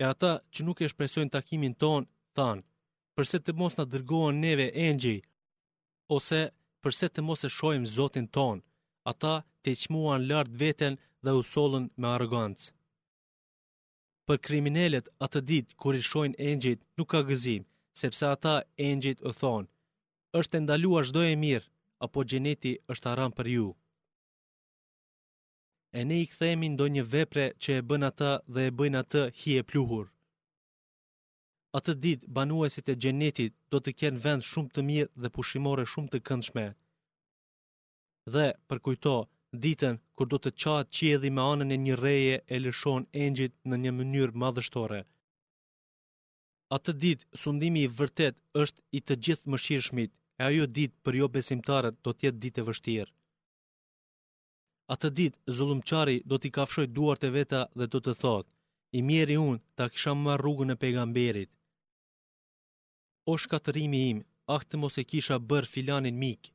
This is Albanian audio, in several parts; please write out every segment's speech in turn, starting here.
E ata që nuk e shpresojnë takimin tonë, thanë, përse të mos na dërgohen neve engjëj, ose përse të mos e shohim Zotin tonë, ata e çmuan lart veten dhe u sollën me arrogancë. Për kriminelët atë ditë kur i shohin engjëjt nuk ka gëzim, sepse ata engjëjt u thonë, është e ndaluar çdo e mirë, apo xheneti është haram për ju. E ne i kthehemi ndonjë vepre që e bënë ata dhe e bëjmë atë hi e pluhur. Atë ditë banuesit e xhenetit do të kenë vend shumë të mirë dhe pushimore shumë të këndshme. Dhe, përkujto, ditën kur do të çahet qielli me anën e një reje e lëshohen engjëjt në një mënyrë madhështore. Atë ditë sundimi i vërtetë është i të Gjithëmëshirshmit, e ajo ditë për jobesimtarët do të jetë ditë e vështirë. Atë ditë, zullumqari do t'i kafshojë duart e veta dhe do të thotë, I mjeri unë, ta kisha marrë rrugën e Pejgamberit. O shkatërrimi im, ah të mos e kisha bërë filanin mik!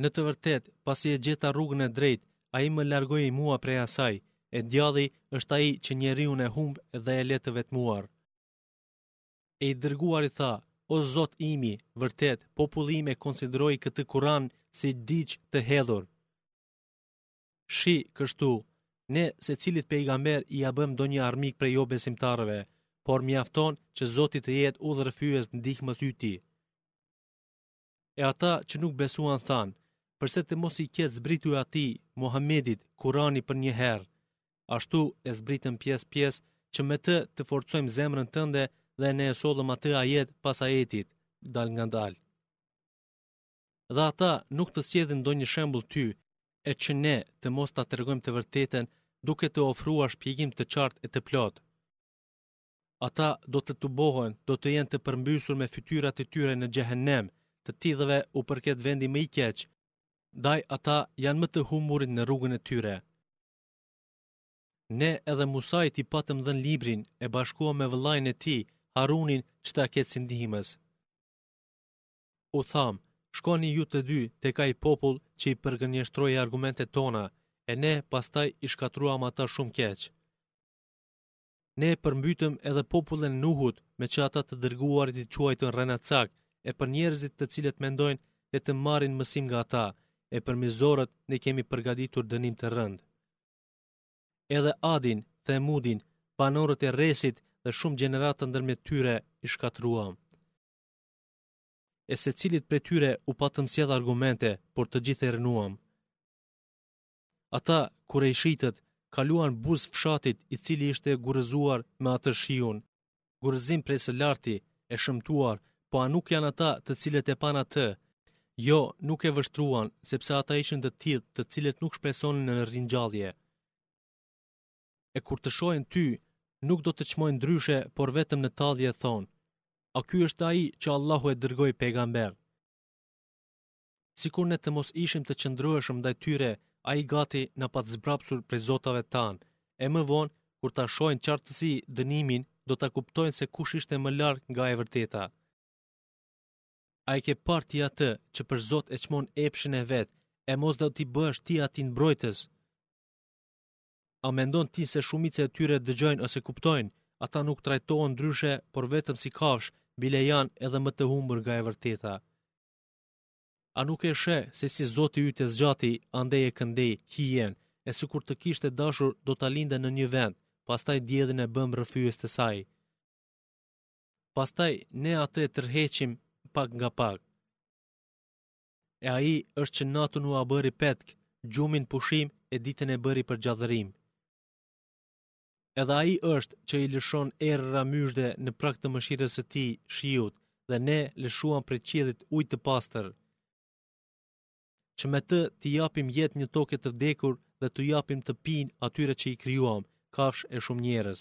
Në të vërtetë, pasi e gjeta rrugën e drejtë, ai më largoi mua prej asaj, e djalli është ai që njeriun e humb dhe e lë të vetmuar. E i dërguari tha, O Zot imi, vërtet, populli im e konsideroi këtë Kur'an si diç të hedhur. Dhe kështu, ne secilit pejgamber ia bëmë ndonjë armik prej jobesimtarëve, por mjafton që Zoti të jetë udhërrëfyes e ndihmës yti. E ata që nuk besuan thanë, përse të mos i ketë zbritur atij, Muhamedit, Kur'ani përnjëherë. Ashtu e zbritëm pjesë-pjesë që me të të forcojmë zemrën tënde dhe ne e sollëm atë ajet pas ajetit, dalëngadalë. Dhe ata nuk të sjellin ndonjë shembull ty, e që ne të mos ta tregojmë të vërtetën duke të ofruar shpjegim të qartë e të plotë. Ata do të tubohen, do të jenë të përmbysur me fytyrat e tyre në xhehenem, të tillëve u përket vendi më i keq, ndaj ata janë më të humburit në rrugën e tyre. Ne edhe Musait i patëm dhënë librin, e bashkuam me vëllain e tij, Harunin, që ta ketë si ndihmës. U thamë, shkoni ju të dy tek ai popull që i përgënjeshtroi argumentet tona, e ne pastaj i shkatërruam ata shumë keq. Ne e përmbytëm edhe popullin e Nuhut, meqë ata të dërguarit i quajtën rrenacakë, e për njerëzit të cilët mendojnë, le të marrin mësim nga ata, e për mizorët ne kemi përgatitur dënim të rëndë. Edhe Adin, Themudin, banorët e Resit dhe shumë gjenerata ndërmjet tyre i shkatërruam. E secilit prej tyre u patëm sjellë argumente, por të gjithë i rrënuam. Ata, kurejshitët, kaluan buzë fshatit i cili ishte gurëzuar me atë shiun. Gurëzim prej së larti, e shëmtuar, po a nuk janë ata të cilët e panë atë? Jo, nuk e vështruan, sepse ata ishin të tillë të cilët nuk shpresonin në ringjallje. E kur të shohin ty, nuk do të të çmojnë ndryshe, por vetëm në tallje thonë: A ky është ai që Allahu e dërgoi pejgamber? Sikur ne të mos ishim të qëndrueshëm ndaj tyre, ai gati na pat zbrapsur prej zotave tanë. E më vonë, kur ta shohin qartësi dënimin, do ta kuptojnë se kush ishte më larg nga e vërteta. A e ke parë ti atë që për Zot e çmon epshin e vet, e mos do t'i bëhesh ti atij mbrojtës? A mendon ti se shumica e tyre dëgjojnë ose kuptojnë? Ata nuk trajtohen ndryshe, por vetëm si kafshë, bile janë edhe më të humbur nga e vërteta. A nuk e sheh se si Zoti yt e zgjati andej e këndej hijen e sikur të kishte dashur do ta linde në një vend, pastaj diellin e bëmë rrëfyes të saj. Pastaj ne atë e tërheqim pak nga pak. E ai është që natën ua bëri petk, gjumin pushim e ditën e bëri për gjallërim. Edhe Ai është që i lëshon erërat myzhde në prag të mëshirës së Tij, shiut, dhe ne lëshuam prej qiellit ujë të pastër, që me të t'i japim jetë një toke të vdekur dhe t'u japim të pinë atyre që i krijuam, kafshë e shumë njerëz.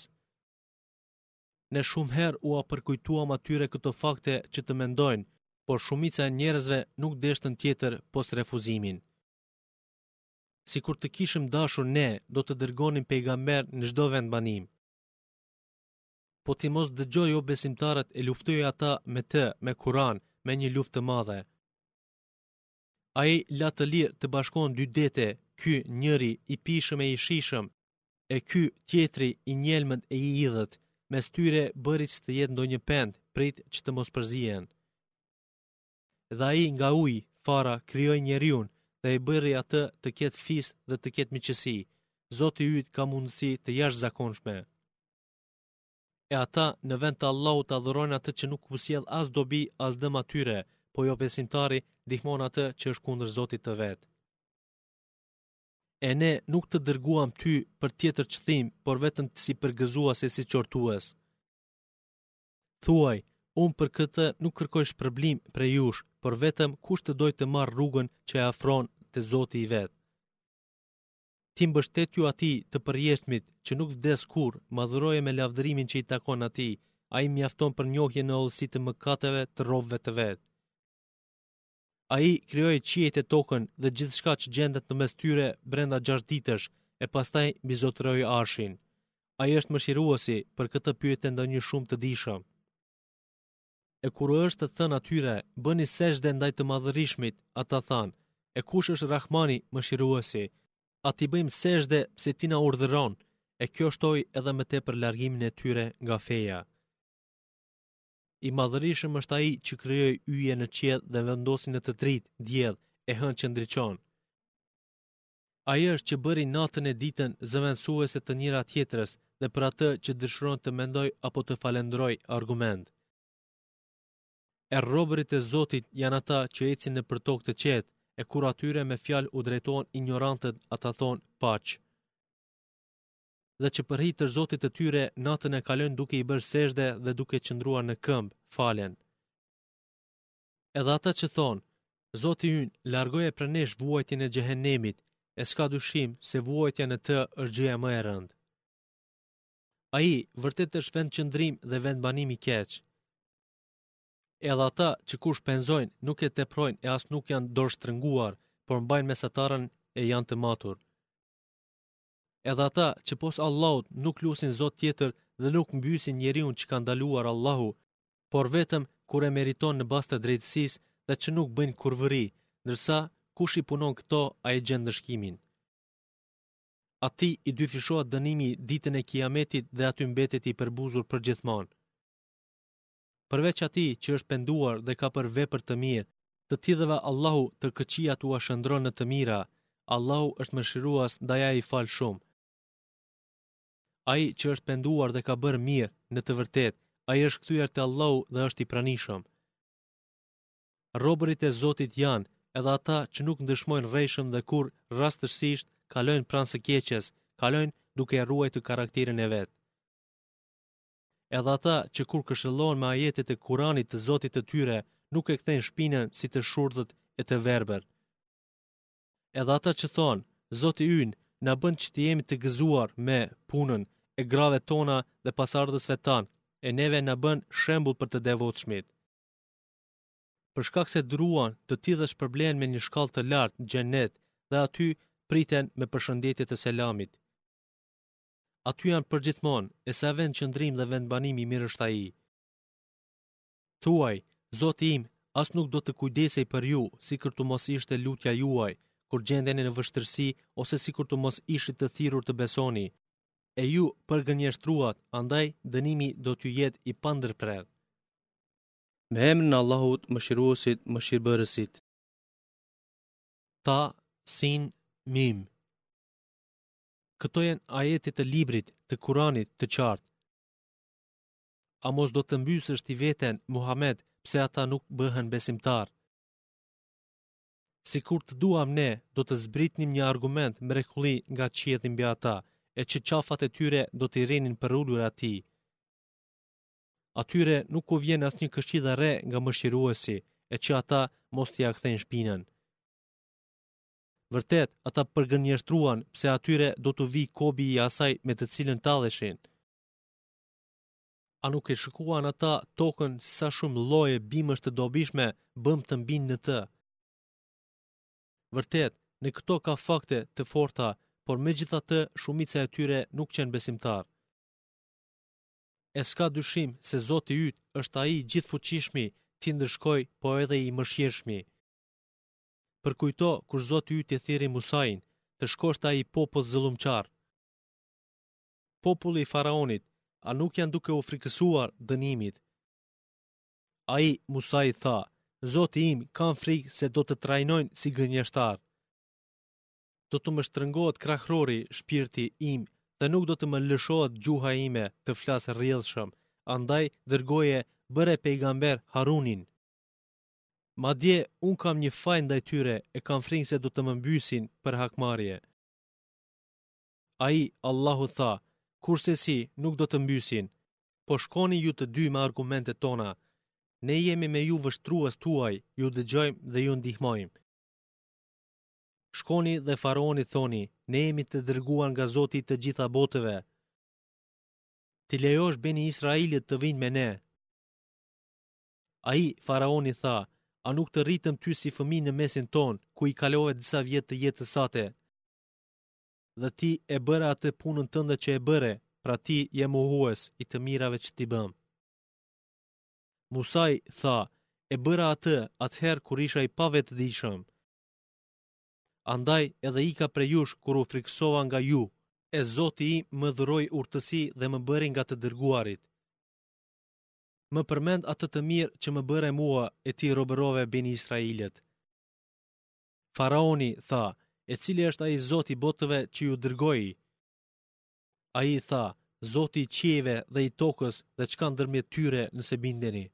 Ne shumë herë ua përkujtuam atyre këto fakte që të mendojnë, por shumica e njerëzve nuk deshtën tjetër pos refuzimin. Sikur të kishim dashur ne, do të dërgonim pejgamber në çdo vendbanim. Po ti mos dëgjo jobesimtarët e luftoji ata me të, me Kur'an, me një luftë të madhe. Ai la të lirë të bashkohen dy dete, ky njëri i pijshëm e i shijshëm, e ky tjetri i njelmët e i idhët, mes tyre bëri si të jetë ndonjë pendë, pritë që të mos përzihen. Dhe Ai nga uji, fara, krijoi njeriun dhe e bëri atë të ketë fis dhe të ketë miqësi. Zoti yt ka mundësi të jashtëzakonshme. E ata, në vend të Allahut, adhurojnë atë që nuk u sjell as dobi, as dëm atyre, po jobesimtari ndihmon atë që është kundër Zotit të vet. E ne nuk të dërguam ty për tjetër qëllim, por vetëm si përgëzues e si qortues. Thuaj, unë për këtë nuk kërkoj shpërblim prej jush, por vetëm kush të dojë të marrë rrugën që e afron te zoti i vet. Ti mbështetju atij të përjetshmit që nuk vdes kurrë, madhëroje me lavdërimin që i takon atij, ai mjafton për njohje në hollësi të mëkateve të robve të vet. Ai krijoi qiejt e tokën dhe gjithçka që gjendet në mes tyre brenda gjashtë ditësh e pastaj mbizotëroi arshin. Ai është mëshiruesi, për këtë pyete ndonjë shumë të dijshëm. E kur u është thënë atyre, bëni sexhde ndaj të madhërishmit, ata thanë, e kush është Rahmani, mëshiruesi? A t'i bëjmë sexhde pse ti na urdhëron? E kjo shtoi edhe më tepër largimin e tyre nga feja. I madhërishëm është ai që krijoi yje në qiell dhe vendosi në të dritë, diell, e hënë që ndriçon. Ai është që bëri natën e ditën zëvendësuese të njëra tjetrës dhe për atë që dëshiron të mendojë apo të falënderojë argument. E robërit e Zotit janë ata që ecin nëpër tokë të qetë, e kur atyre me fjalë u drejtohen injorantët, ata thonë paqe. dhe që për hir të Zotit të tyre natën e kalojnë duke i bërë sexhde dhe duke qëndruar në këmbë, falen. Edhe ata që thonë, Zoti ynë, largoje prej nesh vuajtjen e xhehenemit, e s'ka dyshim se vuajtja në të është gjëja më e rëndë. Ai vërtet është vendqëndrim dhe vendbanim i keq. Edhe ata që kur shpenzojnë nuk e teprojnë e as nuk janë dorështrënguar, por mbajnë mesataren e janë të matur. Edhe ata që pos Allahut nuk lusin zot tjetër dhe nuk mbysin njeriun që e ka ndaluar Allahu, por vetëm kur e meriton në bazë të drejtësisë dhe që nuk bëjnë kurvëri, ndërsa kush i punon këto ai gjen ndëshkimin. Atij i dyfishohet dënimi ditën e Kiametit dhe aty mbetet i përbuzur përgjithmonë. Përveç atij që është penduar dhe ka bërë vepër të mirë, të tillëve Allahu të këqijat ua shndërron në të mira. Allahu është Mëshirues ndaj Ai fal shumë. Ai që është penduar dhe ka bërë mirë, në të vërtetë, ai është kthyer te Allahu dhe është i pranishëm. Robërit e Zotit janë edhe ata që nuk dëshmojnë rrejshëm dhe kur rastësisht kalojnë pranë së keqes, kalojnë duke e ruajtur karakterin e vet. Edhe ata që kur këshillohen me ajetet e Kuranit të Zotit të tyre, nuk u kthejnë shpinën si të shurdhët e të verbër. Edhe ata që thonë, Zoti ynë na bën që të jemi të gëzuar me punën e grave tona dhe pasardhësve tanë, e neve na bën shembull për të devotshmit. Për shkak se duruan, të tillët shpërblehen me një shkallë të lartë në xhennet dhe aty priten me përshëndetje të selamit. Aty janë përgjithmonë, e sa vendqëndrim dhe vendbanim i mirë është ai. Thuaj, Zoti im, as nuk do të kujdesej për ju, sikur të mos ishte lutja juaj, kur gjendeni në vështirësi, ose sikur të mos ishit të thirrur të besoni. E ju përgënjeshtruat, andaj dënimi do t'ju jetë i pandërprerë. Me emrin e Allahut, Mëshiruesit, Mëshirbërësit. Ta, Sin, Mim. Këto janë ajete të librit, të Kuranit, të qartë. A mos do të mbysësh ti veten, Muhammed, pse ata nuk bëhen besimtarë? Sikur të duam ne, do të zbritnim një argument mrekulli nga qielli mbi ata, e që qafat e tyre do t'i rrinin përulur atij. Atyre nuk u vjen asnjë këshillë e re nga mëshiruesi, e që ata mos t'ia kthejnë shpinën. Vërtet, ata përgënjeshtruan, pse atyre do t'u vijë kobi i asaj me të cilën talleshin. A nuk e shikuan ata tokën se sa shumë lloje bimësh të dobishme bëmë të mbijnë në të? Vërtet, në këto ka fakte të forta, por megjithatë shumica e tyre nuk qenë besimtarë. E s'ka dyshim se Zoti yt është ai i gjithëfuqishmi, t'i ndëshkojë, po edhe i mëshirshmi. Përkujto kur Zoti yt e thirri Musain, të shkosh te ai popull zullumqar. Populli i Faraonit, a nuk janë duke u frikësuar dënimit? Ai, Musai, tha, Zoti im, kam frikë se do të trajtojnë si gënjeshtar. Do të më shtrëngohet krahërori, shpirti, im, dhe nuk do të më lëshohet gjuha ime të flas rrjedhshëm, andaj dërgoje bëre pejgamber Harunin. Madje, unë kam një faj ndaj tyre e kam frikë se do të më mbysin për hakmarrje. Ai, Allahu tha, Kurrsesi, nuk do të mbysin. Po shkoni ju të dy me argumentet tona. Ne jemi me ju vështrues tuaj, ju dëgjojmë dhe ju ndihmojmë. Shkoni dhe faraonit thoni, ne jemi të dërguar nga Zoti i të gjitha botëve. T'i lejosh beni Israilit të vijnë me ne, Ai, faraoni, tha, A nuk të rritëm ty si fëmijë në mesin tonë, ku i kalove disa vjet të jetës sate? Dhe ti e bëre atë punën tënde që e bëre, pra ti je mohues i të mirave që t'i bëmë. Musai tha, e bëra atë atëherë kur isha i pavetëdijshëm. Andaj edhe ika prej jush kur u frikësova nga ju, e Zoti im më dhuroi urtësi dhe më bëri nga të dërguarit. Më përmend atë të mirë që më bëre mua e ti robërove beni Israilët. Faraoni tha, e çka është ai Zot i botëve që ju dërgoi? Ai tha, Zoti i qiejve dhe i tokës dhe çka ndërmjet tyre nëse bindeni.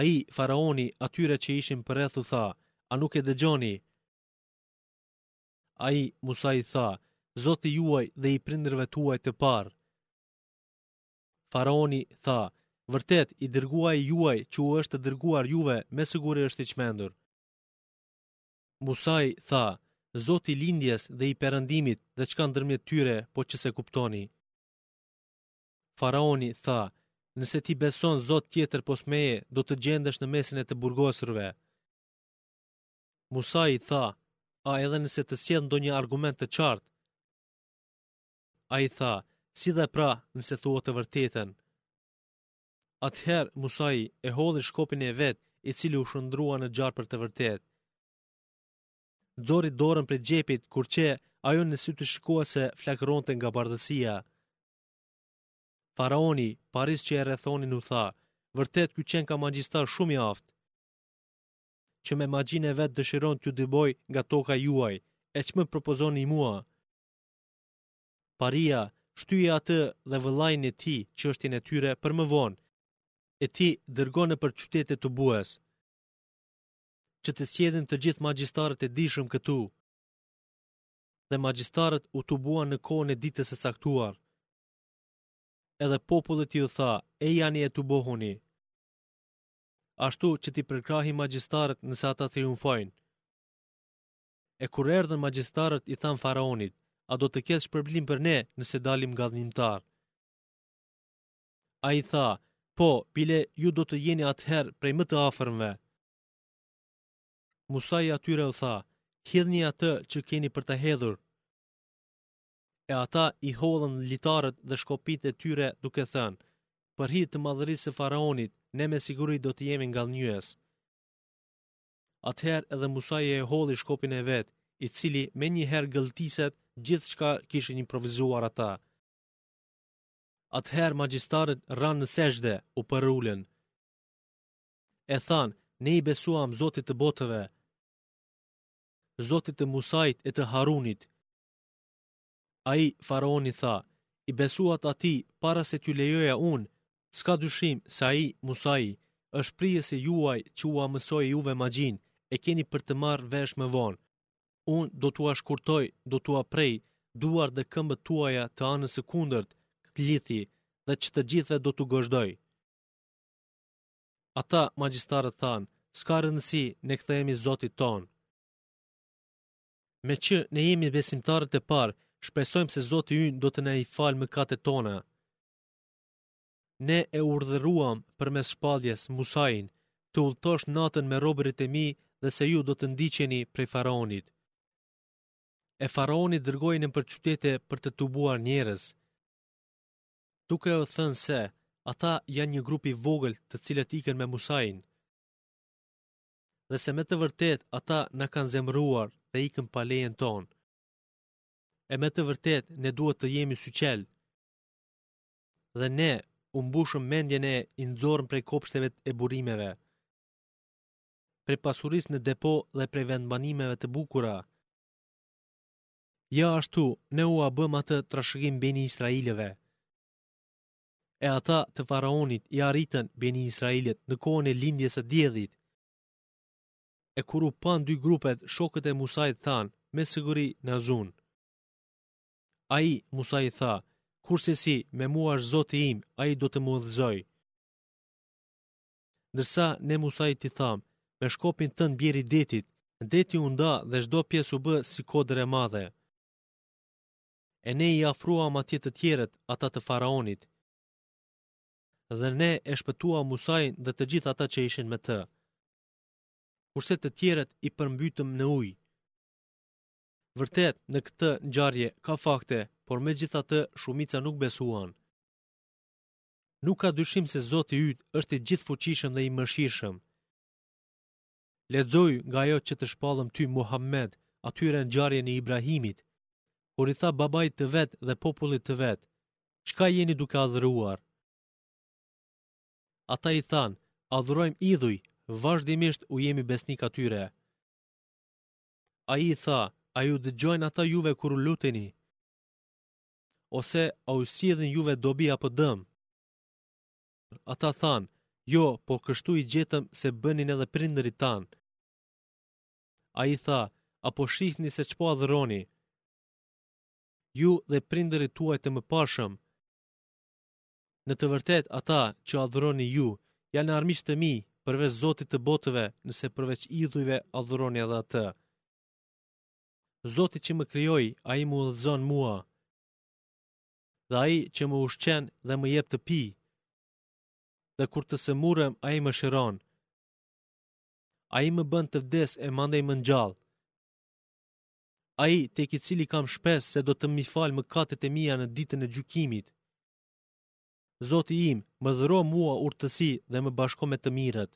Ai, faraoni, atyre që ishin përreth u tha, a nuk e dëgjoni? Ai, Musai tha, Zoti juaj dhe i prindërve tuaj të parë. Faraoni tha, Vërtet, i dërguai juaj që u është dërguar juve me siguri është i çmendur. Musai tha, Zoti i lindjes dhe i perëndimit dhe çka ndërmjet tyre, po qe se kuptoni. Faraoni tha, Nëse ti beson Zot tjetër pos meje, do të gjendesh në mesin e të burgosurve. Musai tha, A edhe nëse të sjell ndonjë argument të qartë, Ai tha, Sille pra, nëse thua të vërtetën. Atëherë Musai e hodhi shkopin e vet, i cili u shndërrua në gjarpër të vërtetë. Nxori dorën prej xhepit kur qe ajo në sy të shikuesve flakëronte nga bardhësia. Faraoni, parisë që e rrethonin u tha, vërtet ky qenka magjistar shumë i aftë, që me magjinë e vet dëshiron t'ju dëbojë nga toka juaj, e ç'më propozoni mua. Paria, shtyje atë dhe vëllain e tij çështjen e tyre për më vonë, e ti dërgo nëpër qytete tubues, që të sjellin të gjithë magjistarët e dijshëm këtu. Dhe magjistarët u tubuan në kohën e ditës së caktuar. Edhe popullit iu tha, ejani e tubohuni. Ashtu që t'i përkrahim magjistarët nëse ata triumfojnë. E kur erdhën magjistarët i thanë faraonit, a do të ketë shpërblim për ne nëse dalim ngadhënjimtarë? Ai tha, po, bile ju do të jeni atëherë prej më të afërmve. Musai atyre u tha, hidhni atë që keni për ta hedhur. E ata i hodhën litarët dhe shkopinjtë e tyre duke thënë, për hir të madhërisë së faraonit, ne me siguri do të jemi ngadhënjyes. Atëherë edhe Musai e hodhi shkopin e vet, i cili menjëherë gëlltiste gjithçka kishin improvizuar ata. Atëherë magjistarët ranë në sexhde, u përulën. E thanë, ne i besuam Zotit të botëve, Zotit të Musait e të Harunit. Ai, faraoni, tha, I besuat atij para se t'ju lejoja unë? S'ka dyshim se ai, Musai, është prijësi juaj që ua mësoi juve magjinë, e keni për të marrë vesh më vonë. Unë do t'ua shkurtoj, do t'ua prej, duart dhe këmbët tuaja të anës së kundërt, këtilithi, dhe që të gjithëve do t'u gozhdoj. Ata, magjistarët, thanë, S'ka rëndësi, ne kthehemi Zotit tonë. Meqë ne jemi besimtarët e parë, shpresojmë se Zoti ynë do të na i falë mëkatet tona. Ne e urdhëruam përmes shpalljes Musain të udhëtosh natën me robërit e mi dhe se ju do të ndiqeni prej faraonit. E faraoni dërgoi nëpër qytete për të tubuar njerëz. Duke u thënë se ata janë një grup i vogël të cilët ikën me Musain. dhe se me të vërtetë ata na kanë zemëruar dhe ikën pa lejen tonë. E me të vërtetë ne duhet të jemi syçel. Dhe ne u mbushëm mendjen e i nxorëm prej kopshteve e burimeve, prej pasurisë në depo dhe prej vendbanimeve të bukura. Ja ashtu, ne ua bëmë atë trashëgim beni Israilëve. E ata të faraonit i arritën beni Israilët në kohën e lindjes së diellit. E kur u panë dy grupet, shokët e Musait thanë, me siguri na zunë. Ai, Musai tha, kurrsesi, me mua është Zoti im, ai do të më udhëzojë. Ndërsa, ne Musait i thamë, me shkopin tënd bjeri detit, deti u nda dhe çdo pjesë u bë si kodër e madhe. e ne i afruam atje të tjerët, ata të faraonit. Dhe ne e shpëtuam Musain dhe të gjithë ata që ishin me të. Kurse të tjerët i përmbytëm në ujë. Vërtet, në këtë ngjarje ka fakte, por megjithatë shumica nuk besuan. Nuk ka dyshim se Zoti yt është i gjithëfuqishëm dhe i mëshirshëm. Lexoju nga ajo që të shpallëm ty Muhammed, atyre ngjarjen e Ibrahimit, kur i tha babait të vet dhe popullit të vet, Çka jeni duke adhuruar? Ata i thanë, Adhurojmë idhuj, vazhdimisht u jemi besnikë atyre. Ai tha, a ju dëgjojnë ata juve kur u luteni? Ose, a u sjellin juve dobi apo dëm? Ata thanë, Jo, po kështu i gjetëm se bënin edhe prindërit tanë. Ai tha, a po shihni se ç'po adhuroni? Ju dhe prindërit tuaj të mëparshëm. Në të vërtetë, ata që adhuroni ju, janë armiqë të mi, përveç Zotit të botëve, nëse përveç idhujve adhuroni edhe atë. Zotit që më krijoi, ai më udhëzon mua. dhe ai që më ushqen dhe më jep të pi. Dhe kur të sëmurem, ai më shëron. Ai më bën të vdes e mandej më ngjall. Ai tek i cili kam shpresë se do të m'i falë mëkatet e mia në ditën e gjykimit. Zoti im, më dhuro mua urtësi dhe më bashko me të mirët.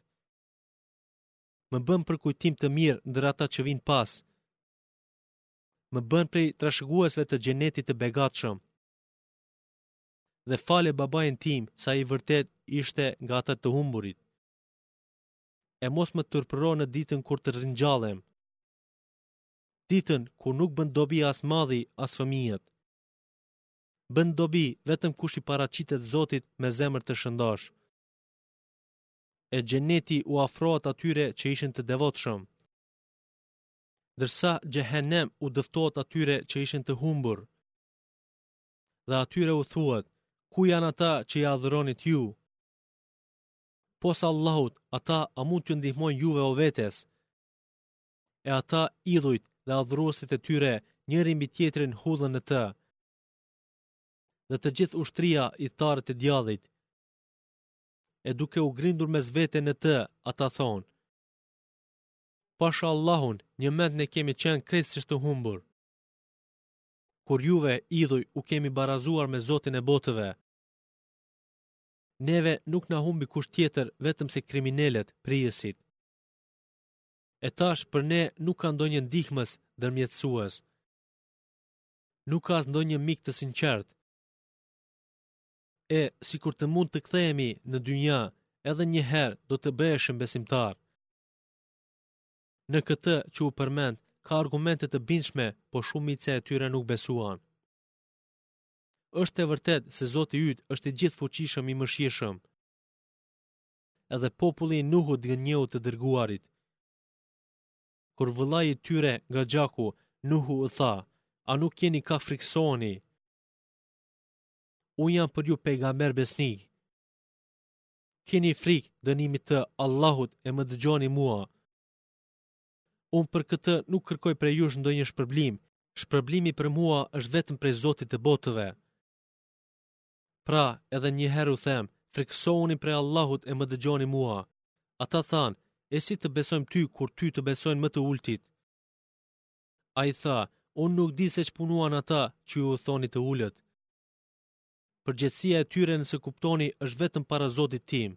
Më bën përkujtim të mirë ndër ata që vijnë pas. Më bën prej trashëguesve të xhenetit të begatshëm. Dhe fale babain tim, se ai vërtet ishte nga ata të humburit. E mos më turpëro në ditën kur të ringjallen. Ditën kur nuk bën dobi as malli, as fëmijët. Bën dobi vetëm kush i paraqitet Zotit me zemër të shëndoshë e xheneti u afrohet atyre që ishin të devotshëm. ndërsa xhehenemi u dëftohet atyre që ishin të humbur. Dhe atyre u thuhet, ku janë ata që i adhuronit ju? Pos Allahut, ata a mund t'ju ndihmojnë juve o vetes? E ata idhujt dhe adhuruesit e tyre njëri mbi tjetrin hudhen në të. Dhe të gjithë ushtria ithtarët e djallit. E duke u grindur mes vete në të, ata thonë, Pasha Allahun, njëmend ne kemi qenë krejtësisht të humbur. Kur juve, idhuj, u kemi barazuar me Zotin e botëve. Neve nuk na humbi kush tjetër vetëm se kriminelët, prijësit. E tash për ne nuk ka ndonjë ndihmës, ndërmjetësues. Nuk ka as ndonjë mik të sinqertë. E, sikur të mund të kthehemi në dynja, edhe një herë do të bëheshim besimtarë. Në këtë që u përmend, ka argumente të bindshme, por shumica e tyre nuk besuan. Është e vërtetë se Zoti yt është i gjithëfuqishëm i mëshirshëm. Edhe populli i Nuhut gënjeu të dërguarit. Kur vëllai i tyre nga gjaku, Nuhu u tha, a nuk jeni kah frikësoheni? Unë jam për ju pejgamber besnik. Keni frikë dënimit të Allahut e më dëgjoni mua. Unë për këtë nuk kërkoj prej jush ndonjë shpërblim, shpërblimi për mua është vetëm prej Zotit të botëve. Pra, edhe një herë u them, frikësohuni prej Allahut e më dëgjoni mua. Ata thanë, e si të besojmë ty kur ty të besojnë më të ultit? Ai tha, unë nuk di se ç'punuan ata që ju u thoni të ulët. Përgjegjësia e tyre nëse kuptoni është vetëm para Zotit tim.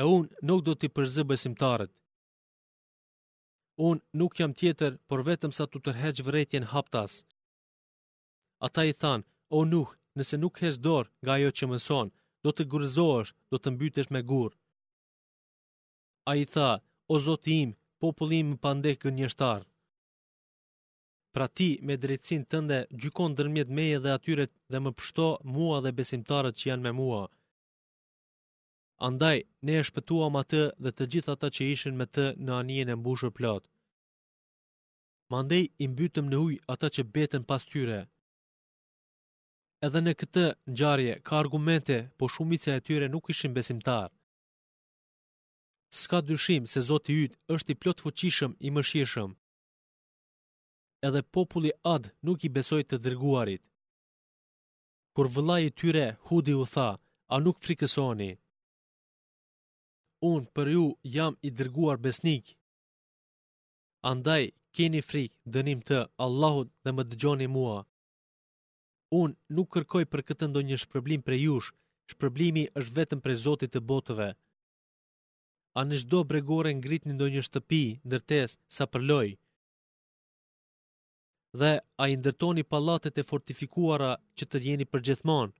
E unë nuk do t'i përzë besimtarët. Unë nuk jam tjetër, por vetëm sa t'u tërheq vërejtjen haptas. Ata i thanë, o Nuh, nëse nuk heq dorë nga ajo që mëson, do të gurëzohesh, do të mbytesh me gurë. Ai tha, o Zoti im, populli im më pandeh gënjeshtar. Pra ti, me drejtësinë tënde, gjyko ndërmjet meje dhe atyre dhe më shpëto mua dhe besimtarët që janë me mua. Andaj, ne e shpëtuam atë dhe të gjithë ata që ishin me të në anijen e mbushur plot. Mandej i mbytëm në ujë ata që mbetën pas tyre. Edhe në këtë ngjarje ka argumente, po shumica e tyre nuk ishin besimtarë. S'ka dyshim se Zoti yt është i plotfuqishëm, i mëshirshëm. Edhe populli Ad nuk i besoi të dërguarit. Kur vëllai i tyre, Hudi u tha, A nuk frikësoheni? Unë për ju jam i dërguar besnik. Andaj, keni frikë dënimit të Allahut dhe më dëgjoni mua. Unë nuk kërkoj për këtë ndonjë shpërblim prej jush, shpërblimi është vetëm prej Zotit të botëve. A në çdo bregore ngritni ndonjë shtëpi, ndërtesë, sa për lojë? Dhe a i ndërtoni pallatet e fortifikuara që të jeni përgjithmonë?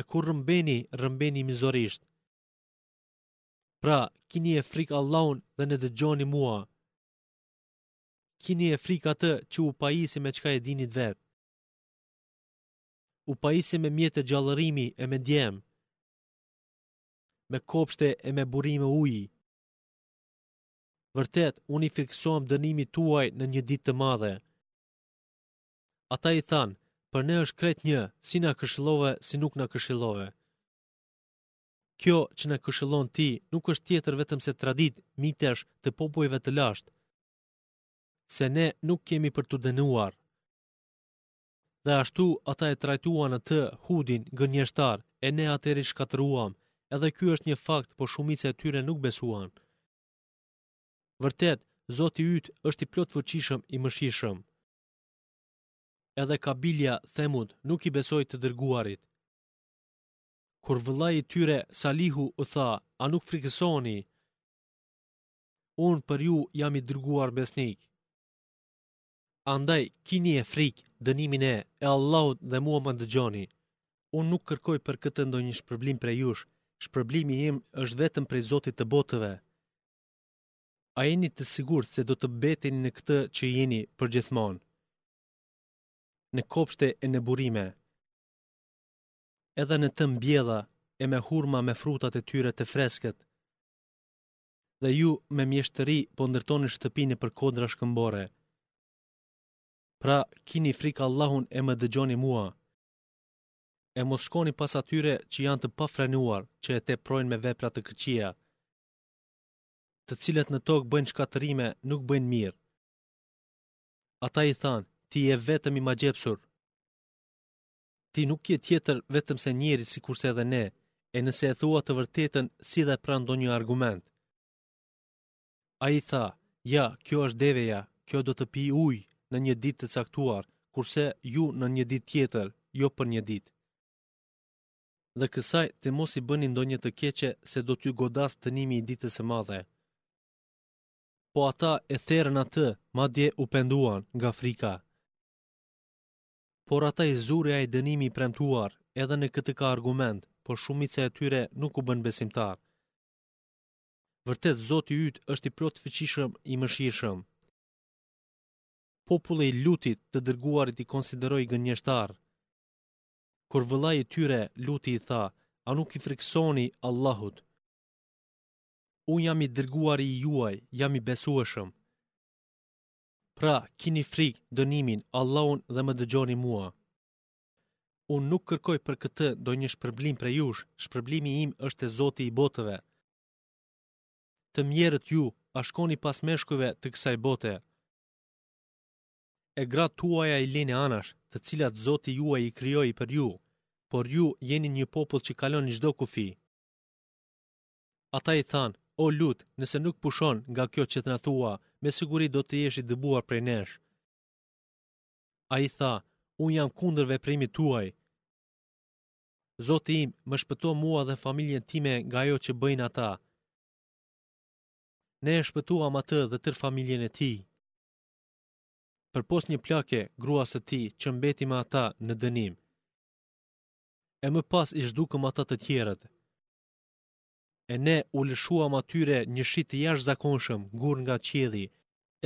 E kur rrëmbeni, rrëmbeni mizorisht. Pra, kinie frikë Allahun dhe më dëgjoni mua. Kinie frikë atë që u pajisi me çka e dini vetë. U pajisi me mjete gjallërimi e me djem. me kopshte e me burime uji. Vërtet, unë i frikësohem dënimit tuaj në një ditë të madhe. Ata i thanë, për ne është krejt një, si na këshillove, si nuk na këshillove. Kjo që na këshillon ti nuk është tjetër vetëm se traditë mitesh të popujve të lashtë, se ne nuk kemi për t'u dënuar. Dhe ashtu ata e trajtuan atë, Hudin, gënjeshtar, e Ne atëherë i shkatërruam. Edhe ky është një fakt, por shumica e tyre nuk besuan. Vërtet, Zoti yt është i Plotfuqishëm, i Mëshirshëm. Edhe kabilja, Themud, nuk i besoi të Dërguarit. Kur vëllai i tyre, Salihu, u tha, A nuk frikësoheni? Unë për ju jam i Dërguar besnik. Andaj, kini e frikë, dënimin e, e Allahut dhe mua më dëgjoni. Unë nuk kërkoj për këtë ndonjë shpërblim prej jush, shpërblimi im është vetëm prej Zotit të botëve. A jeni të sigurt se do të mbeteni në këtë që jeni përgjithmonë? Në kopshte e në burime. Edhe në të mbjella e me hurma me frutat e tyre të freskët. Dhe ju me mjeshtëri po ndërtoni shtëpi nëpër kodra shkëmbore. Pra, kini frikë Allahun e më dëgjoni mua. E mos shkoni pas atyre që janë të pafrenuar, që e teprojnë me vepra të këqija, të cilët në tokë bëjnë shkatërrime, nuk bëjnë mirë. Ata i thanë, ti je vetëm i magjepsur. Ti nuk je tjetër vetëm se njeri sikurse edhe ne, e nëse e thua të vërtetën, sille pra ndonjë argument. Ai tha, Ja, kjo është deveja, kjo do të pijë ujë në një ditë të caktuar, kurse ju në një ditë tjetër, jo për një ditë. Dhe kësaj të mos i bëni ndonjë të keqe se do t'ju godas dënimi i ditës së madhe. Po ata e therën atë, madje u penduan nga frika. Por ata i zuri ai dënimi i premtuar, edhe në këtë ka argument, por shumica e tyre nuk u bënë besimtarë. Vërtet Zoti yt është i plotfuqishëm i mëshirshëm. Populli i Lutit të dërguarit i konsideroi gënjeshtar. Kur vëllai i tyre, Luti i tha, a nuk i frikësoni Allahut? Unë jam i dërguari i juaj, jam i besueshëm. Pra, kini frikë dënimin, Allahun dhe më dëgjoni mua. Unë nuk kërkoj për këtë ndonjë shpërblim prej jush, shpërblimi im është te zoti i botëve. Të mjerët ju, a shkoni pas meshkujve të kësaj bote. E gratë tuaja i lini anash, të cilat zoti juaj i krijoi për ju, por ju jeni një popull që kalon çdo kufi. Ata i thanë, O Lut, nëse nuk pushon nga kjo që na thua, me siguri do të jesh i dëbuar prej nesh. Ai tha, Unë jam kundër veprimit tuaj. Zoti im, më shpëto mua dhe familjen time nga ajo që bëjnë ata. Ne e shpëtuam atë dhe tërë familjen e tij. Përpos një plake, grua së tij që mbeti me ata në dënim. E më pas i zhdukëm ata të tjerët. E ne u lëshuam atyre një shi të jashtëzakonshëm, gurë nga qielli.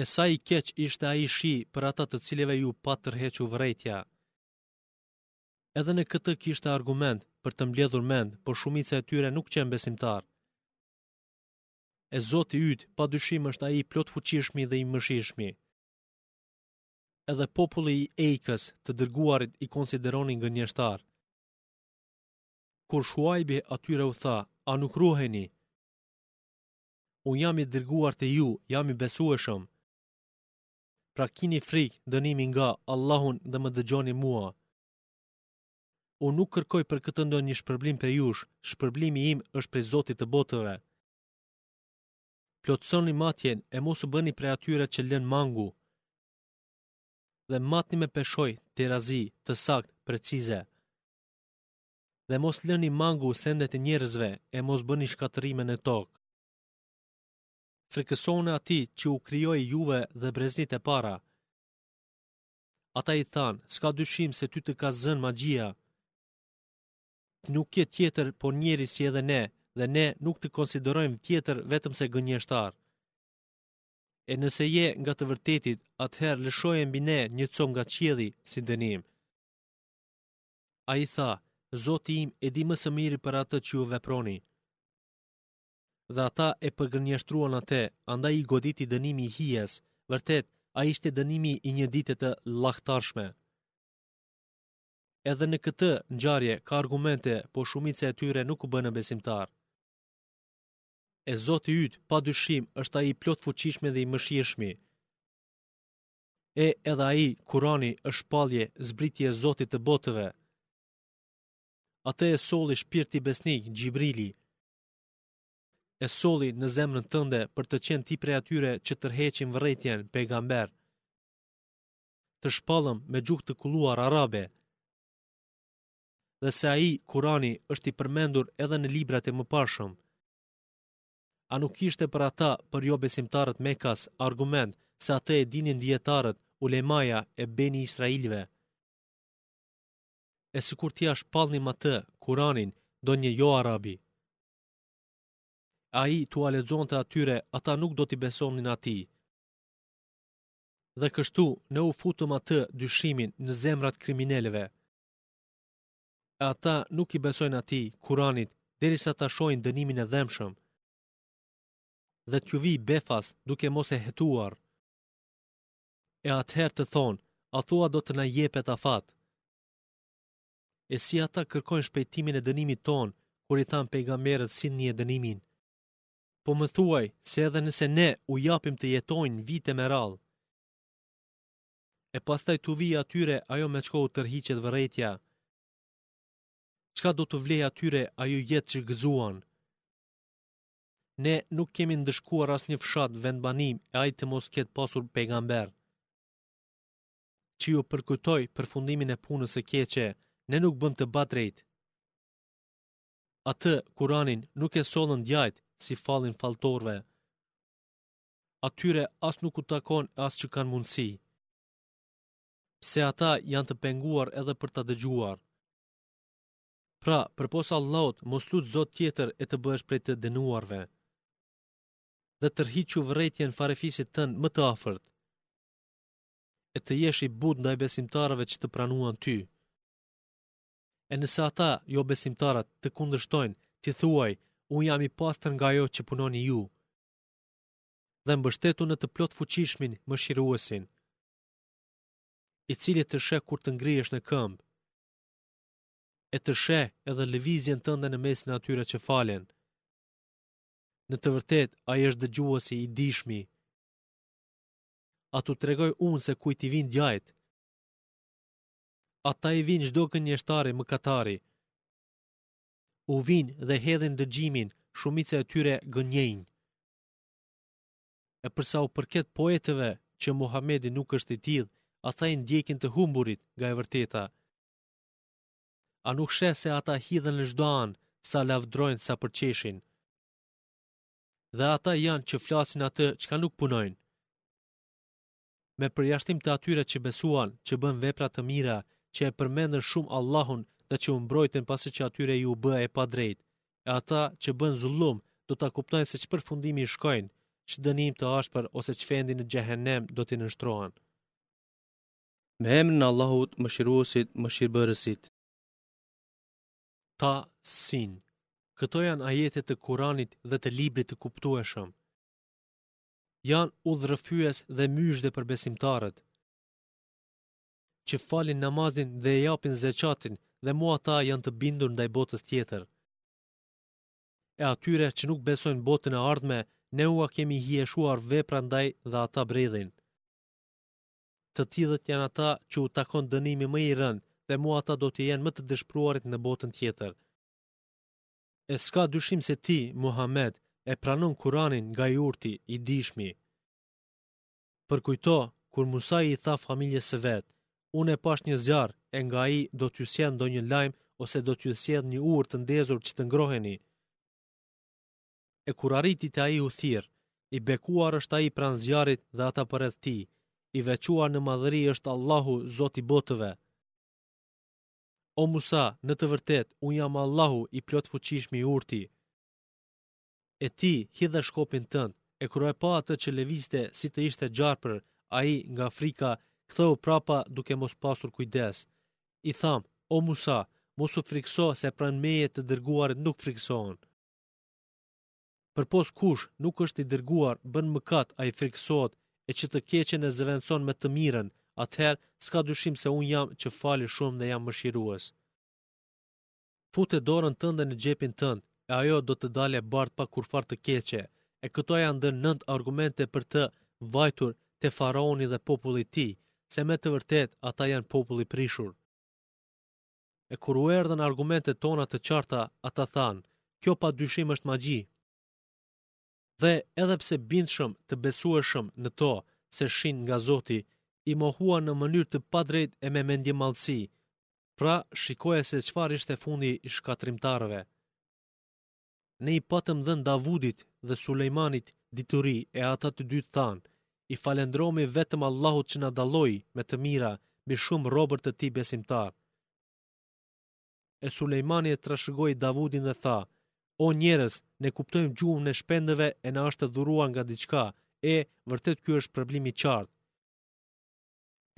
E sa i keq ishte ai shi për ata të cilëve iu pat tërhequr vërejtja! Edhe në këtë kishte argument, për të mbledhur mend, por shumica e tyre nuk qenë besimtarë. E Zoti yt, padyshim është Ai i Plotfuqishmi dhe i Mëshirshmi. Edhe populli i Ejkës, të dërguarit i konsideronin gënjeshtarë. Kur Shuajbi atyre u tha, A nuk ruheni? Unë jam i dërguar te ju, jam i besueshëm. Pra kini frikë dënimin nga Allahun dhe më dëgjoni mua. Unë nuk kërkoj për këtë ndonjë shpërblim prej jush, shpërblimi im është prej Zotit të botëve. Plotësoni matjen e mos u bëni prej atyre që lënë mangu dhe matni me peshojë, terazi, të saktë, precize. Dhe mos lëni mangu sendet e njerëzve e mos bëni shkatërrime në tokë. Frikësone atij që u krijoi juve dhe breznitë e para. Ata i thanë, s'ka dyshim se ty të ka zënë magjia. Ti nuk je tjetër, por njeri si edhe ne, dhe ne nuk të konsiderojmë tjetër vetëm se gënjeshtar. E nëse je nga të vërtetit, atëherë lëshoje mbi ne një copë nga qielli si dënim. Ai tha, Zoti im e di më së miri për atë që ju veproni. Dhe ata e përgënjeshtruan atë, andaj i goditi dënimi i hijes. Vërtet, ai ishte dënimi i një dite të llahtarshme. Edhe në këtë ngjarje ka argumente, po shumica e tyre nuk u bënë besimtarë. E Zoti yt, pa dyshim, është ai i plotfuqishmi dhe i mëshirshmi. E edhe ai, Kurani, është shpallje, zbritje e Zotit të botëve. Atë e solli shpirti besnik, Xhibrili, e solli në zemrën tënde për të qenë ti prej atyre që tërheqin vërejtjen pejgamber. Të shpallëm me gjuhë të kulluar arabe. Dhe se ai, kurani, është i përmendur edhe në librat e mëparshëm. A nuk ishte për ata, për jobesimtarët mekas, argument, se atë e dinin dijetarët, ulemaja, e Beni Israilëve. E sikur t'ia shpallnim atë, Kuranin, ndonjë joarabi. Ai t'ua lexonte atyre, ata nuk do t'i besonin atij. Dhe kështu, ne u futëm atë, dyshimin, në zemrat e kriminelëve. E ata nuk i besojnë atij, Kur'anit, derisa ta shohin dënimin e dhembshëm. Dhe t'ju vijë befas duke mos e hetuar. E atëherë të thonë, a thua do të na jepet afat? E si ata kërkojnë shpejtimin e dënimit tonë, kur i thanë pejgamberit sillne dënimin? Po më thuaj se edhe nëse ne u japim të jetojnë vite me radhë, E pastaj t'u vijë atyre ajo me çka u tërhiqet vërejtja. Çka do t'u vlejë atyre ajo jetë që gëzuan? Ne nuk kemi ndëshkuar asnjë fshat vendbanim e ai të mos ketë pasur pejgamber që ju përkujtojë përfundimin e punës së keqe, ne nuk bëmë të padrejtë. Atë, Kuranin, nuk e sollën djajtë, si fallin falltorëve. Atyre as nuk u takon e as që kanë mundësi. Pse ata janë të penguar edhe për ta dëgjuar. Pra, përpos Allahut, mos lut zot tjetër e të bëhesh prej të dënuarve. Dhe tërhiqu vërejtjen farefisit tënd më të afërt. E të jesh i butë ndaj besimtarëve që të pranuan ty. E nëse ata, jobesimtarët, të kundërshtojnë, ti thuaj, unë jam i pastër nga ajo që punoni ju. dhe mbështetu në të plotfuqishmin mëshiruesin, i cili të sheh kur të ngrihesh në këmbë, e të sheh edhe lëvizjen tënde në mesin e atyre që falen. Në të vërtetë, ai është dëgjuesi i dijshmi. A t'u tregoj unë se kujt i vijnë djajtë. Ata i vijnë çdo gënjeshtari mëkatari. U vijnë dhe hedhin dëgjimin, shumica e tyre gënjejnë. E për sa u përket poetëve që Muhamedi nuk është i tillë, ata i ndjekin të humburit nga e vërteta. A nuk sheh se ata hidhen në çdo anë, sa lavdrojnë sa përqeshin. Dhe ata janë që flasin atë çka nuk punojnë. me përjashtim të atyre që besuan, që bënë vepra të mira, që e përmendën shumë Allahun dhe që u mbrojtën pasi që atyre iu bë e padrejtë. E ata që bënë zullum do ta kuptojnë se ç'përfundimi i shkojnë, ç'dënim të ashpër ose ç'vendi në xhehenem do t'i nënshtrohen. Me emrin e Allahut, Mëshiruesit, Mëshirëbërësit. Ta sin. Këto janë ajete të Kuranit dhe të librit të kuptueshëm. Janë udhërrëfyes dhe myzhde për besimtarët, që falin namazin dhe e japin zeqatin dhe mu ata janë të bindur ndaj botës tjetër. E atyre që nuk besojnë botën e ardhme, ne ua kemi hijeshuar veprat, ndaj dhe ata bredhin. Të tillët janë ata që u takon dënimi më i rëndë dhe mu ata do të jenë më të dëshpëruarit në botën tjetër. E s'ka dyshim se ti, Muhammed, e pranon Kur'anin nga i urti, i dijshmi. Përkujto, kur Musai i tha familjes së vet, unë e pashë një zjarr e nga ai do t'ju sjell ndonjë lajm ose do t'ju sjell një urë të ndezur që të ngroheni. E kur arriti te ai u thirr, i bekuar është ai pranë zjarrit dhe ata përreth tij. I veçuar në madhëri është Allahu, Zoti i botëve. O Musa, në të vërtetë, unë jam Allahu i plotfuqishmi i urti. E ti, hidhe shkopin tënd, e kur e pa atë që lëvizte si të ishte gjarpër, ai nga frika ktheu prapa duke mos pasur kujdes. I thamë, o Musa, mos u frikëso se pranë meje të dërguarit nuk frikësohen. Përpos kush nuk është i dërguar bën mëkat ai frikësohet e që të keqen e zëvendëson me të mirën, atëherë s'ka dyshim se unë jam që fali shumë dhe jam mëshirues. Fute dorën tënde në xhepin tënd e ajo do të dalë e bardhë pa kurrfarë të keqe, e këto janë ndër nëntë argumente për të vajtur te faraoni dhe populli i tij, se me të vërtetë ata janë popull i prishur. E kur u erdhën argumentet tona të qarta, ata thanë, kjo pa dyshim është magji. Dhe edhe pse bindshëm të besueshëm në to se ishin nga Zoti, i mohuan në mënyrë të padrejtë e me mendjemadhësi. Pra, shikoje se çfarë ishte fundi i shkatërrimtarëve. Ne i patëm dhënë Davudit dhe Sulejmanit dituri e ata të dy thanë, i falënderohemi vetëm Allahut që na dalloi me të mira mbi shumë robër të tij besimtarë. E Sulejmani e trashëgoi Davudin dhe tha, O njerëz, ne kuptojmë gjuhën e shpendëve e na është dhuruar nga diçka, e vërtet ky është shpërblim i qartë.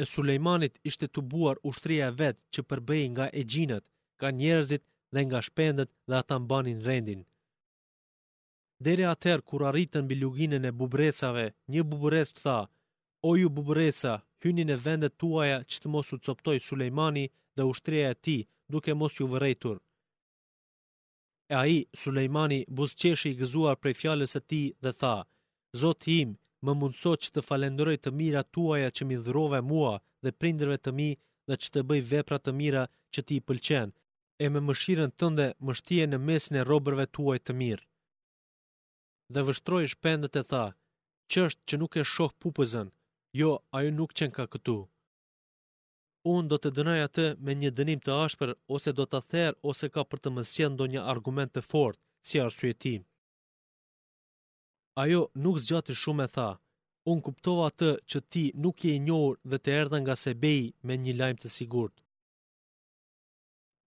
E Sulejmanit i ishte tubuar ushtria e vet që përbëhej nga exhinët, nga njerëzit dhe nga shpendët dhe ata mbanin rendin. Deri atëherë kur arritën mbi luginën e bubrecave, një buburec tha: "O ju bubreca, hyni në vendet tuaja që të mos u coptojë Sulejmani dhe ushtria e tij, duke mos ju vërejtur." E ai, Sulejmani, buzëqeshi i gëzuar prej fjalës së tij dhe tha, Zoti im, më mundëso që të falënderoj të mira tuaja që m'i dhurove mua dhe prindërve të mi dhe që të bëj vepra të mira që ti i pëlqen, e me mëshirën tënde më shtije në mesin e robërve tuaj të mirë. Dhe vështroi shpendët e tha, Ç'është që nuk e shoh pupëzën? Jo, ajo nuk qenka këtu. Unë do ta dënoj atë me një dënim të ashpër ose do ta therr ose ka për të më sjellë ndonjë argument të fortë si arsyetim. Ajo nuk zgjati shumë e tha, Unë kuptova atë që ti nuk je i njohur dhe të erdha nga Sebeji me një lajm të sigurt.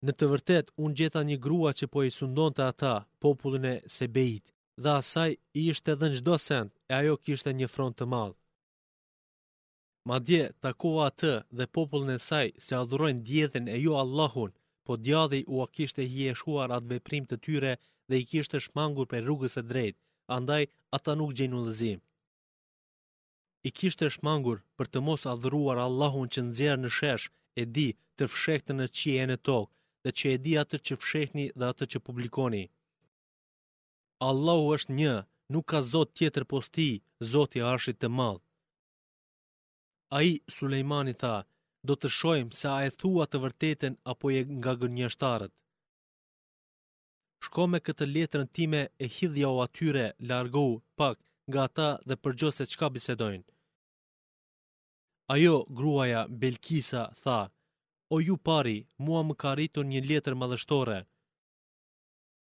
Në të vërtetë, unë gjeta një grua që po i sundonte ata, popullin e Sebejit, dhe asaj i ishte dhënë çdo send, e ajo kishte një fron të madh. Madje, takova atë dhe popullin e saj se adhurojnë diellin e jo Allahun, po djalli ua kishte hijeshuar atë veprim të tyre dhe i kishte shmangur prej rrugës së drejtë, andaj ata nuk gjejnë udhëzim. I kishte shmangur për të mos adhuruar Allahun që nxjerr në shesh, e di, të fshehtën në qiej e në tokë, dhe që e di atë që fshehni dhe atë që publikoni. Allahu është një, nuk ka Zot tjetër pos Tij, Zoti i Arshit të Madh. Ai, Sulejmani, tha, do të shohim se a e thua të vërtetën apo je nga gënjeshtarët. Shko me këtë letrën time e hidhjau atyre, largohu, pak, nga ata dhe përgjo se çka bisedojnë. Ajo, gruaja, Belkisa, tha, o ju pari, mua më ka arritur një letër madhështore.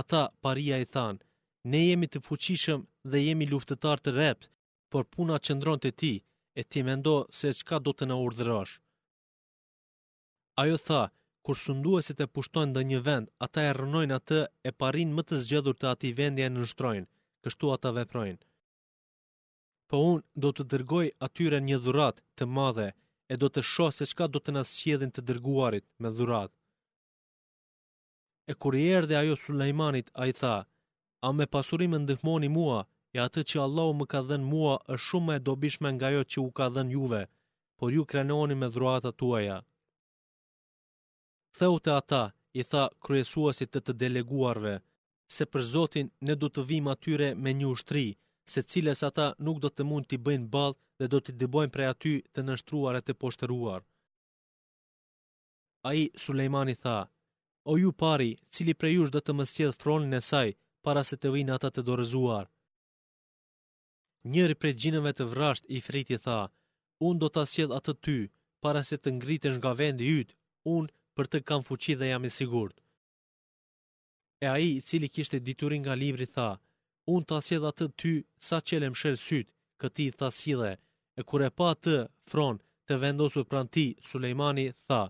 Ata, paria i thanë, Ne jemi të fuqishëm dhe jemi luftëtarë të rreptë, por puna qëndron te ti, e ti mendo se çka do të na urdhërosh. Ajo tha, Kur sunduesit e pushtojnë ndonjë vend, ata e rrënojnë atë e parinë më të zgjedhur të atij vendi e nënshtrojnë, kështu ata veprojnë. Po unë do t'u dërgoj atyre një dhuratë të madhe e do të shoh se çka do të na sjellin të dërguarit me dhuratë. E kur i erdhi ajo Sulejmanit, ai tha, A me pasuri më ndihmoni mua, e atë që Allahu më ka dhënë mua është shumë më e dobishme nga ajo që u ka dhënë juve, por ju krenoheni me dhuratat tuaja. Kthehu te ata, i tha kryesuesit të të deleguarve, se për Zotin ne do të vijmë atyre me një ushtri, së cilës ata nuk do të mund t'i bëjnë ballë dhe do t'i dëbojmë prej aty të nënshtruar e të poshtëruar. Ai, Sulejmani, tha, O ju pari, cili prej jush do të më sjellë fronin e saj, para se të vijnë ata të dorëzuar? Njëri prej xhinëve të vrazhdë, Ifriti, tha, Unë do ta sjell atë ty, para se të ngritesh nga vendi yt, unë, për të kam fuqi dhe jam i sigurt. E ai, i cili kishte dituri nga libri, tha, Unë ta sjell atë ty, sa çel e mshel sytë, këtij i tha sille. E kur e pa atë, fron, të vendosur pranë tij, Sulejmani, tha,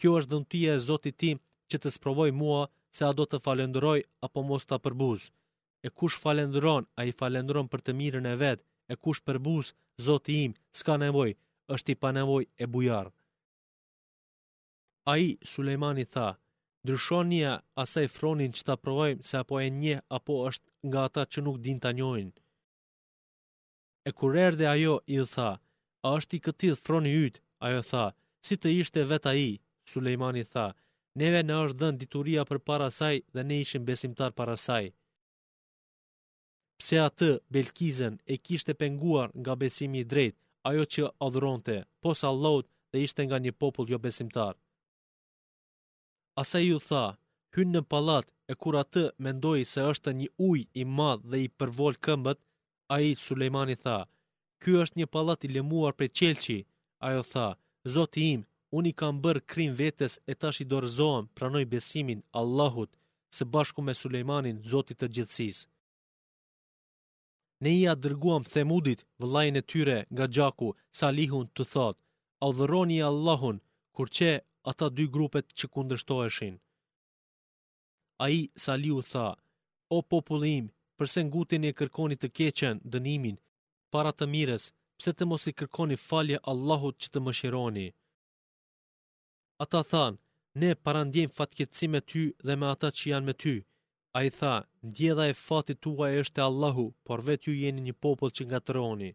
Kjo është dhëntia e Zotit tim, që të sprovojë mua, se a do të falënderojë, apo mos ta përbuzë. E kush falënderon, ai falënderon për të mirën e vet, e kush përbuzë, Zoti im, s'ka nevojë, është i panevojë e bujar. Ai, Sulejmani tha, Ndryshonia asaj fronin që ta provojmë se a po e njeh apo është nga ata që nuk dinë ta njohin. E kur erdhi ajo, iu tha, A është i këtillë froni yt? Ajo tha, Si të ishte vetë ai, Sulejmani tha, Neve na është dhënë dituria përpara saj dhe ne ishim besimtarë para saj. Pse atë, Belkizen, e kishte penguar nga besimi i drejtë, ajo që adhuronte, pos Allahut dhe ishte nga një popull jobesimtar? Asaj iu tha, Hyn në pallat, e kur atë mendoi se është një ujë i madh dhe i përvol këmbët, ai, Sulejmani, tha, Ky është një pallat i lëmuar prej qelqi. Ajo tha, Zoti im, unë i kam bërë krim vetes e tash i dorëzohem, pranoj besimin, Allahut, së bashku me Sulejmanin, Zotit të gjithësisë. Ne ia dërguam Themudit, vëllain e tyre, nga gjaku, Salihun, të thotë, Adhuroni Allahun, kur qe ata dy grupet që kundërshtoheshin. Ai, Salihu, tha, O populli im, përse nguteni e kërkoni të keqen, dënimin, para të mirës, pse të mos i kërkoni falje Allahut që të mëshironi? Ata thanë, Ne parandjejmë fatkeqësi me ty dhe me ata që janë me ty. Ai tha, Ndjella e fatit tuaj është te Allahu, por vetë ju jeni një popull që ngatërroni.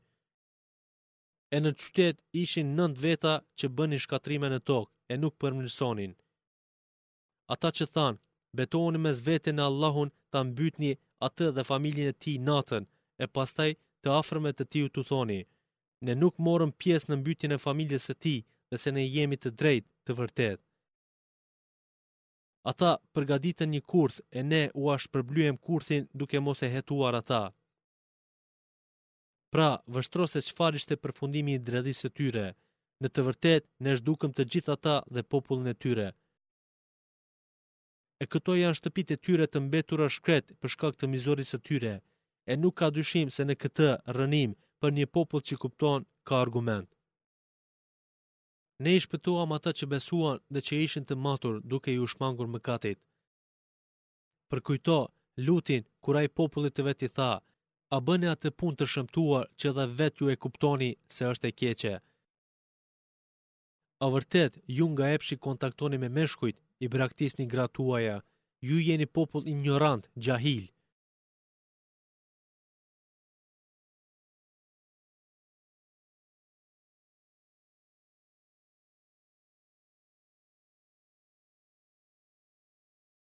E në qytet ishin nëntë veta që bënin shkatërrime në tokë e nuk përmirësonin. Ata që thanë, betohuni mes vete në Allahun ta mbytni atë dhe familjen e tij natën, e pastaj të afërmve të tij t'u thoni, ne nuk morëm pjesë në mbytjen e familjes së tij dhe se ne jemi të drejtë, të vërtetë. Ata përgatitën një kurth e ne ua shpërblyem kurthin duke mos e hetuar ata. Pra, vështro se çfarë ishte përfundimi i dredhisë së tyre. Në të vërtetë, ne zhdukëm të gjithë ata dhe popullin e tyre. E këto janë shtëpitë e tyre të mbetura shkret për shkak të mizorisë së tyre. E nuk ka dyshim se në këtë rrënim për një popull që kupton ka argument. Ne i shpëtuam ata që besuan dhe që ishin të matur duke iu shmangur mëkatit. Përkujto, Lutin, kur ai popullit të vet i tha, A bëni atë punë të shëmtuar që edhe vetë ju e kuptoni se është e keqe. A vërtet, ju nga epshi kontaktoni me meshkujt, i braktisni gratë tuaja. Ju jeni popull injorant, xhahil.